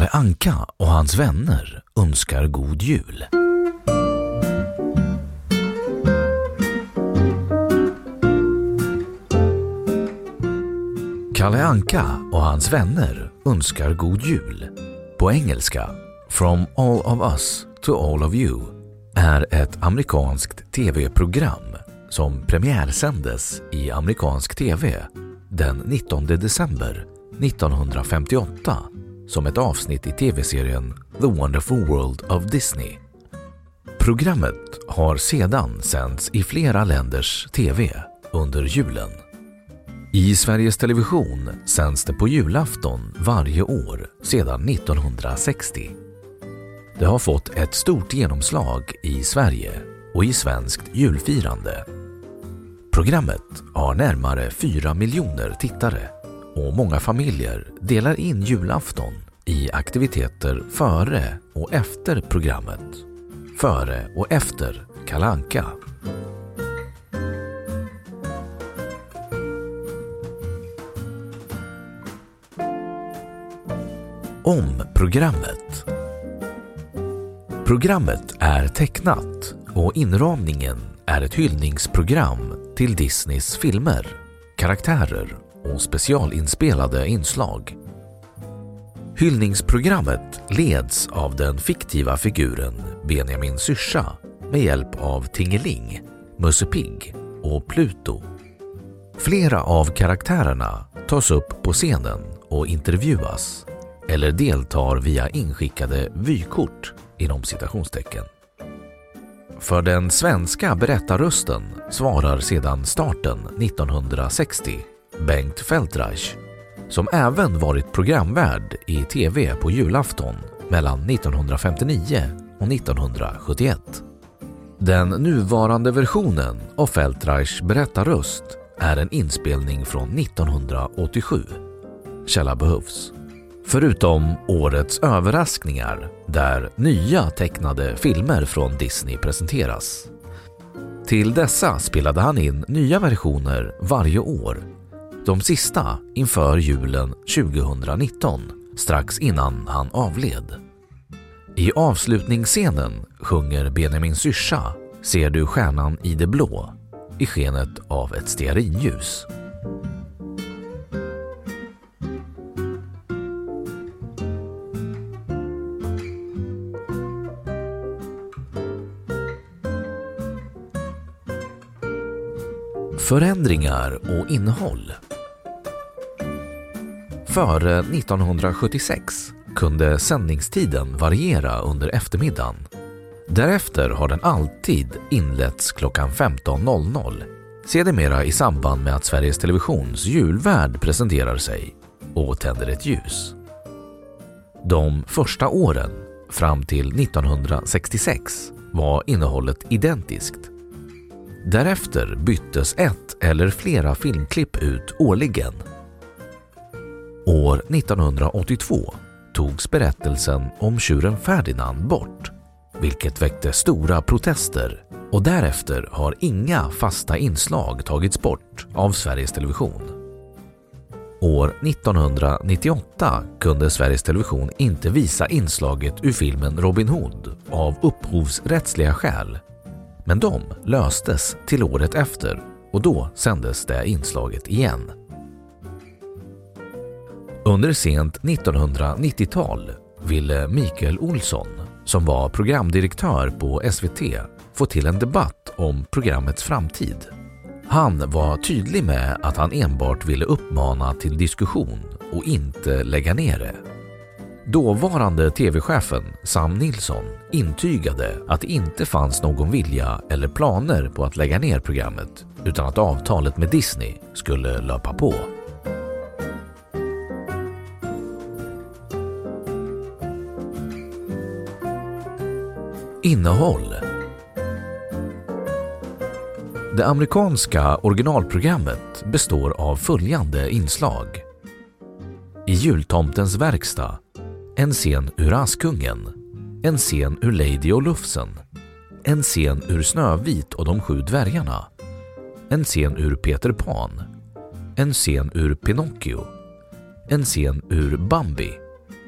Kalle Anka och hans vänner önskar god jul. Kalle Anka och hans vänner önskar god jul. På engelska From All of Us to All of You är ett amerikanskt tv-program som premiärsändes i amerikansk tv den 19 december 1958 som ett avsnitt i tv-serien The Wonderful World of Disney. Programmet har sedan sänts i flera länders tv under julen. I Sveriges Television sänds det på julafton varje år sedan 1960. Det har fått ett stort genomslag i Sverige och i svenskt julfirande. Programmet har närmare 4 miljoner tittare och många familjer delar in julafton i aktiviteter före och efter programmet. Före och efter Kalle Anka. Om programmet. Programmet är tecknat och inramningen är ett hyllningsprogram till Disneys filmer, karaktärer och specialinspelade inslag. Hyllningsprogrammet leds av den fiktiva figuren Benjamin Syrsa med hjälp av Tingeling, Musse Pigg och Pluto. Flera av karaktärerna tas upp på scenen och intervjuas eller deltar via inskickade vykort inom citationstecken. För den svenska berättarrösten svarar sedan starten 1960 Bengt Feldreich som även varit programvärd i tv på julafton mellan 1959 och 1971. Den nuvarande versionen av Feldreichs berättarröst är en inspelning från 1987. Källa behövs. Förutom årets överraskningar där nya tecknade filmer från Disney presenteras. Till dessa spelade han in nya versioner varje år. De sista inför julen 2019, strax innan han avled. I avslutningsscenen sjunger Benjamin Syrsa Ser du stjärnan i det blå i skenet av ett stearinljus. Förändringar och innehåll Före 1976 kunde sändningstiden variera under eftermiddagen. Därefter har den alltid inletts klockan 15.00, sedermera i samband med att Sveriges Televisions julvärd presenterar sig och tänder ett ljus. De första åren, fram till 1966, var innehållet identiskt. Därefter byttes ett eller flera filmklipp ut årligen. År 1982 togs berättelsen om tjuren Ferdinand bort, vilket väckte stora protester och därefter har inga fasta inslag tagits bort av Sveriges Television. År 1998 kunde Sveriges Television inte visa inslaget ur filmen Robin Hood av upphovsrättsliga skäl. Men de löstes till året efter och då sändes det inslaget igen. Under sent 1990-tal ville Mikael Olsson, som var programdirektör på SVT, få till en debatt om programmets framtid. Han var tydlig med att han enbart ville uppmana till diskussion och inte lägga ner det. Dåvarande tv-chefen Sam Nilsson intygade att det inte fanns någon vilja eller planer på att lägga ner programmet utan att avtalet med Disney skulle löpa på. Innehåll Det amerikanska originalprogrammet består av följande inslag. I jultomtens verkstad, en scen ur Askungen, en scen ur Lady och Lufsen, en scen ur Snövit och de sju dvärgarna, en scen ur Peter Pan, en scen ur Pinocchio, en scen ur Bambi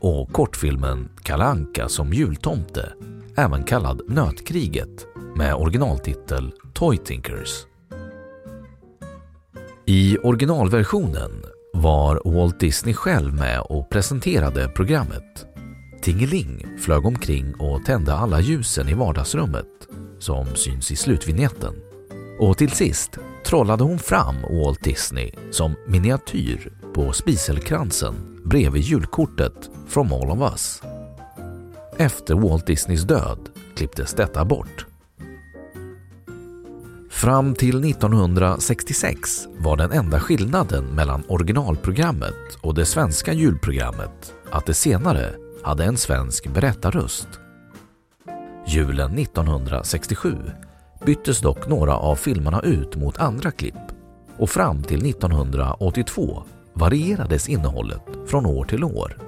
och kortfilmen Kalle Anka som jultomte även kallad Nötkriget med originaltitel Toy Tinkers. I originalversionen var Walt Disney själv med och presenterade programmet. Tingeling flög omkring och tände alla ljusen i vardagsrummet som syns i slutvinjetten. Och till sist trollade hon fram Walt Disney som miniatyr på spiselkransen bredvid julkortet From All of Us. Efter Walt Disneys död klipptes detta bort. Fram till 1966 var den enda skillnaden mellan originalprogrammet och det svenska julprogrammet att det senare hade en svensk berättarröst. Julen 1967 byttes dock några av filmerna ut mot andra klipp och fram till 1982 varierades innehållet från år till år.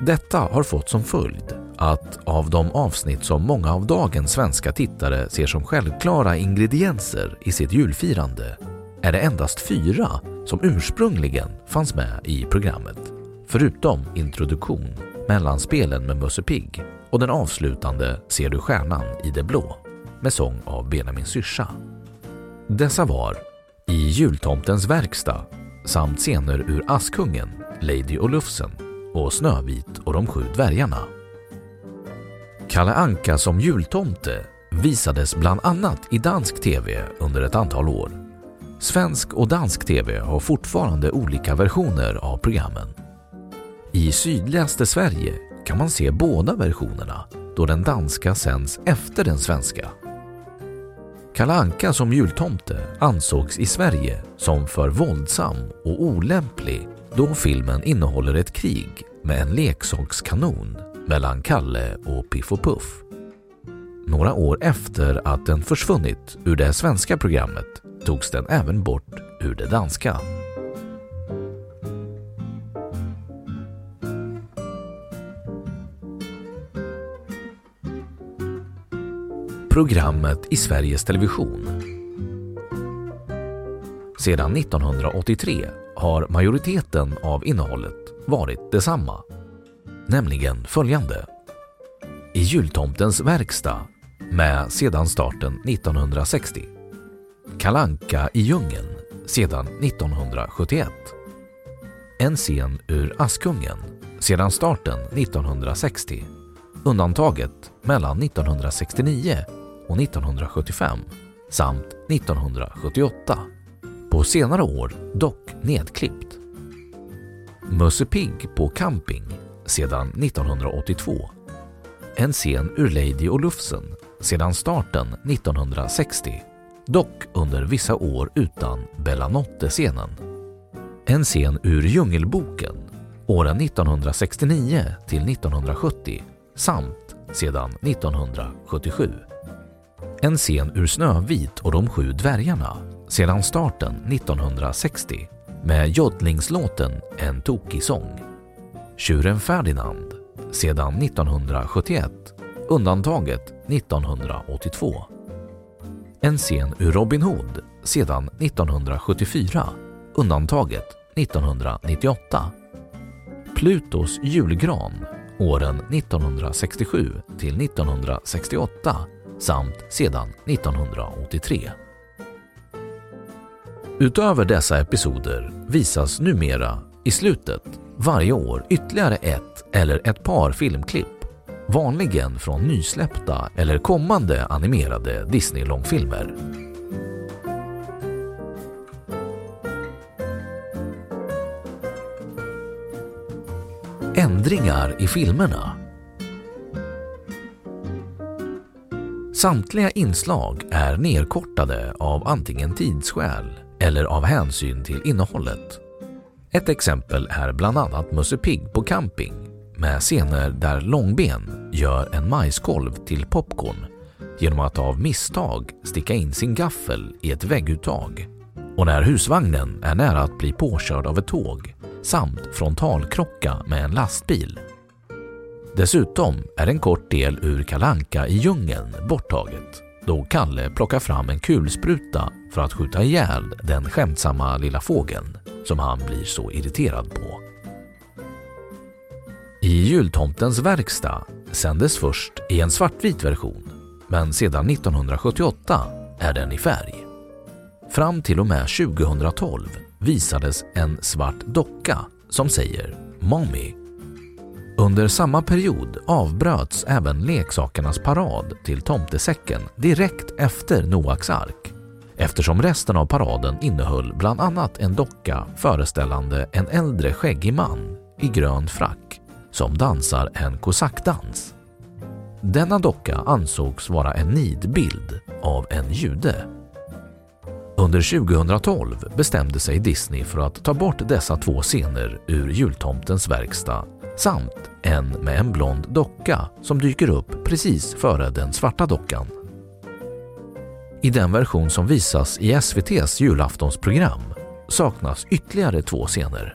Detta har fått som följd att av de avsnitt som många av dagens svenska tittare ser som självklara ingredienser i sitt julfirande är det endast fyra som ursprungligen fanns med i programmet. Förutom introduktion, mellanspelen med Musse Pigg och den avslutande Ser du stjärnan i det blå med sång av Benjamin Syrsa. Dessa var I jultomtens verkstad samt scener ur Askungen, Lady och Lufsen och Snövit och de sju dvärgarna. Kalle Anka som jultomte visades bland annat i dansk tv under ett antal år. Svensk och dansk tv har fortfarande olika versioner av programmen. I sydligaste Sverige kan man se båda versionerna då den danska sänds efter den svenska. Kalle Anka som jultomte ansågs i Sverige som för våldsam och olämplig då filmen innehåller ett krig med en leksakskanon mellan Kalle och Piff och Puff. Några år efter att den försvunnit ur det svenska programmet togs den även bort ur det danska. Programmet i Sveriges Television Sedan 1983 har majoriteten av innehållet varit detsamma nämligen följande. I jultomtens verkstad med sedan starten 1960. Kalanka i djungeln sedan 1971. En scen ur Askungen sedan starten 1960. Undantaget mellan 1969 och 1975 samt 1978. På senare år dock nedklippt. Musse Pigg på camping sedan 1982. En scen ur Lady och Lufsen sedan starten 1960, dock under vissa år utan Bellanotte-scenen. En scen ur Djungelboken åren 1969 till 1970 samt sedan 1977. En scen ur Snövit och de sju dvärgarna sedan starten 1960 med jodlingslåten En tokig sång. Tjuren Ferdinand sedan 1971, undantaget 1982. En scen ur Robin Hood sedan 1974, undantaget 1998. Plutos julgran åren 1967 till 1968 samt sedan 1983. Utöver dessa episoder visas numera i slutet varje år ytterligare ett eller ett par filmklipp, vanligen från nysläppta eller kommande animerade Disney-långfilmer. Ändringar i filmerna Samtliga inslag är nedkortade av antingen tidsskäl eller av hänsyn till innehållet. Ett exempel är bland annat Musse Pigg på camping med scener där Långben gör en majskolv till popcorn genom att av misstag sticka in sin gaffel i ett vägguttag och när husvagnen är nära att bli påkörd av ett tåg samt frontalkrocka med en lastbil. Dessutom är en kort del ur Kalanka i djungeln borttaget då Kalle plockar fram en kulspruta för att skjuta ihjäl den skämtsamma lilla fågeln som han blir så irriterad på. I jultomtens verkstad sändes först i en svartvit version men sedan 1978 är den i färg. Fram till och med 2012 visades en svart docka som säger “Mommy” Under samma period avbröts även leksakernas parad till tomtesäcken direkt efter Noaks ark eftersom resten av paraden innehöll bland annat en docka föreställande en äldre skäggig man i grön frack som dansar en kosackdans. Denna docka ansågs vara en nidbild av en jude. Under 2012 bestämde sig Disney för att ta bort dessa två scener ur jultomtens verkstad samt en med en blond docka som dyker upp precis före den svarta dockan. I den version som visas i SVTs julaftonsprogram saknas ytterligare två scener.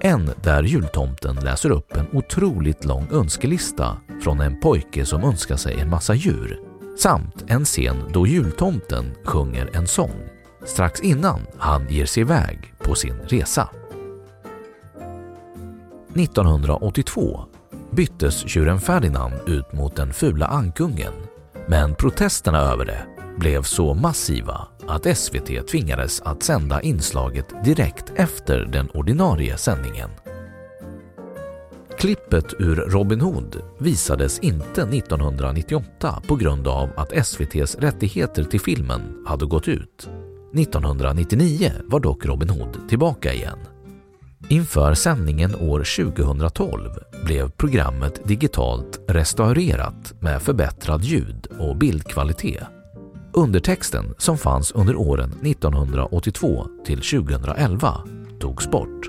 En där jultomten läser upp en otroligt lång önskelista från en pojke som önskar sig en massa djur samt en scen då jultomten sjunger en sång strax innan han ger sig iväg på sin resa. 1982 byttes tjuren Ferdinand ut mot den fula ankungen men protesterna över det blev så massiva att SVT tvingades att sända inslaget direkt efter den ordinarie sändningen. Klippet ur Robin Hood visades inte 1998 på grund av att SVTs rättigheter till filmen hade gått ut. 1999 var dock Robin Hood tillbaka igen. Inför sändningen år 2012 blev programmet digitalt restaurerat med förbättrad ljud och bildkvalitet. Undertexten som fanns under åren 1982 till 2011 togs bort.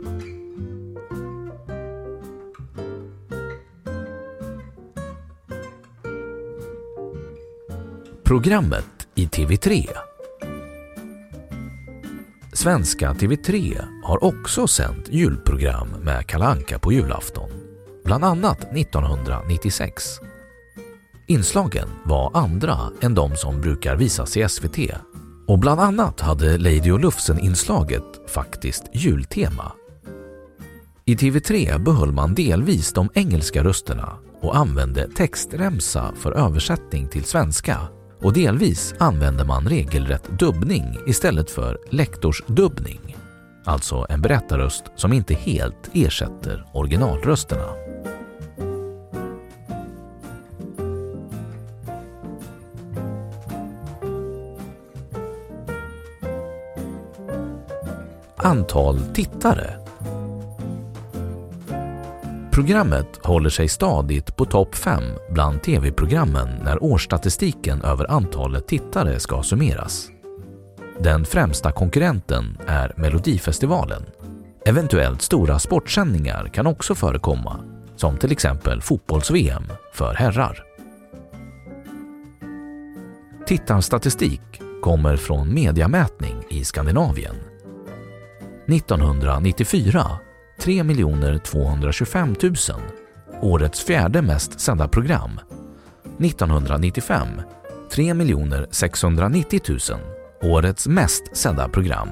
Programmet i TV3 Svenska TV3 har också sänt julprogram med Kalanka på julafton, bland annat 1996. Inslagen var andra än de som brukar visas i SVT och bland annat hade Lady och Lufsen-inslaget faktiskt jultema. I TV3 behöll man delvis de engelska rösterna och använde textremsa för översättning till svenska och delvis använder man regelrätt dubbning istället för lektorsdubbning, alltså en berättarröst som inte helt ersätter originalrösterna. Antal tittare Programmet håller sig stadigt på topp 5 bland tv-programmen när årsstatistiken över antalet tittare ska summeras. Den främsta konkurrenten är Melodifestivalen Eventuellt stora sportsändningar kan också förekomma, som till exempel fotbolls-VM för herrar. Tittarstatistik kommer från Mediamätning i Skandinavien. 1994 3 225 000, årets fjärde mest sedda program. 1995 3 690 000, årets mest sedda program.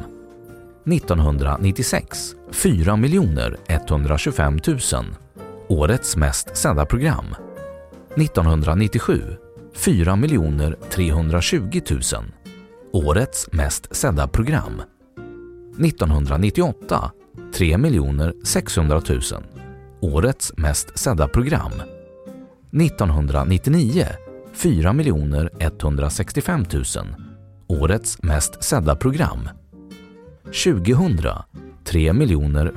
1996 4 125 000, årets mest sedda program. 1997 4 320 000, årets mest sedda program. 1998 3 600 000, årets mest sedda program. 1999 4 165 000, årets mest sedda program. 2000 3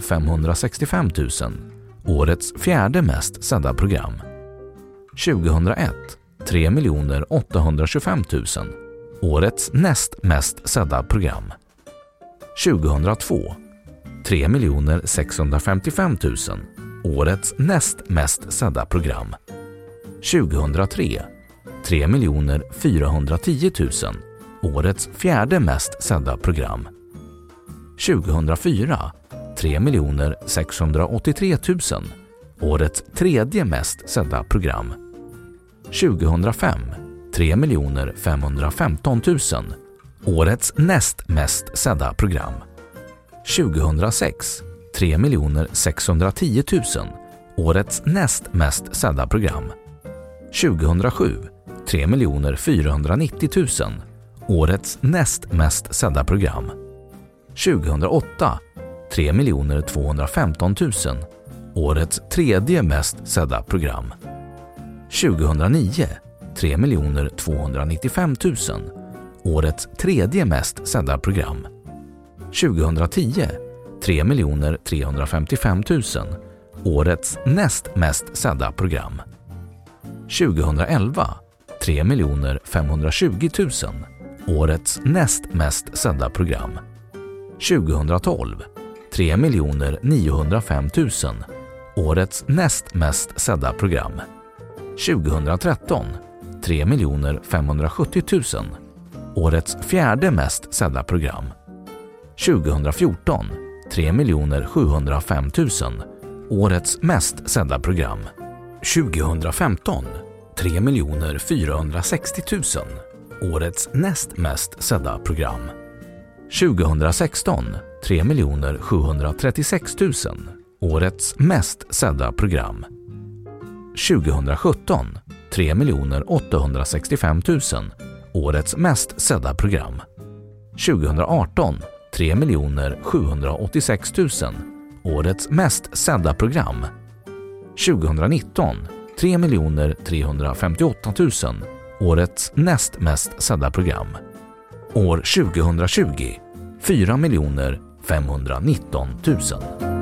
565 000, årets fjärde mest sedda program. 2001 3 825 000, årets näst mest sedda program. 2002 3 655 000, årets näst mest sedda program. 2003 3 410 000, årets fjärde mest sedda program. 2004 3 683 000, årets tredje mest sedda program. 2005 3 515 000, årets näst mest sedda program. 2006 3 610 000, årets näst mest sedda program. 2007 3 490 000, årets näst mest sedda program. 2008 3 215 000, årets tredje mest sedda program. 2009 3 295 000, årets tredje mest sedda program. 2010 3 355 000, årets näst mest sedda program. 2011 3 520 000, årets näst mest sedda program. 2012 3 905 000, årets näst mest sedda program. 2013 3 570 000, årets fjärde mest sedda program. 2014 3 705 000, årets mest sedda program. 2015 3 460 000, årets näst mest sedda program. 2016 3 736 000, årets mest sedda program. 2017 3 865 000, årets mest sedda program. 2018 3 786 000, årets mest sedda program. 2019 3 358 000, årets näst mest sedda program. År 2020 4 519 000.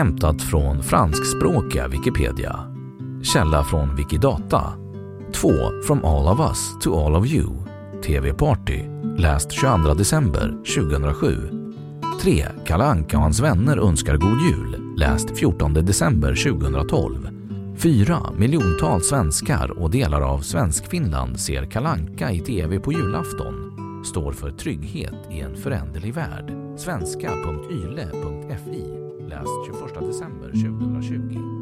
Hämtat från franskspråkiga Wikipedia. Källa från Wikidata. 2. From all of us to all of you. TV-party. Läst 22 december 2007. 3. Kalle Anka och hans vänner önskar god jul. Läst 14 december 2012. 4. Miljontals svenskar och delar av Svenskfinland ser Kalanka i TV på julafton. Står för trygghet i en föränderlig värld. Svenska.yle.fi läst 21 december 2020.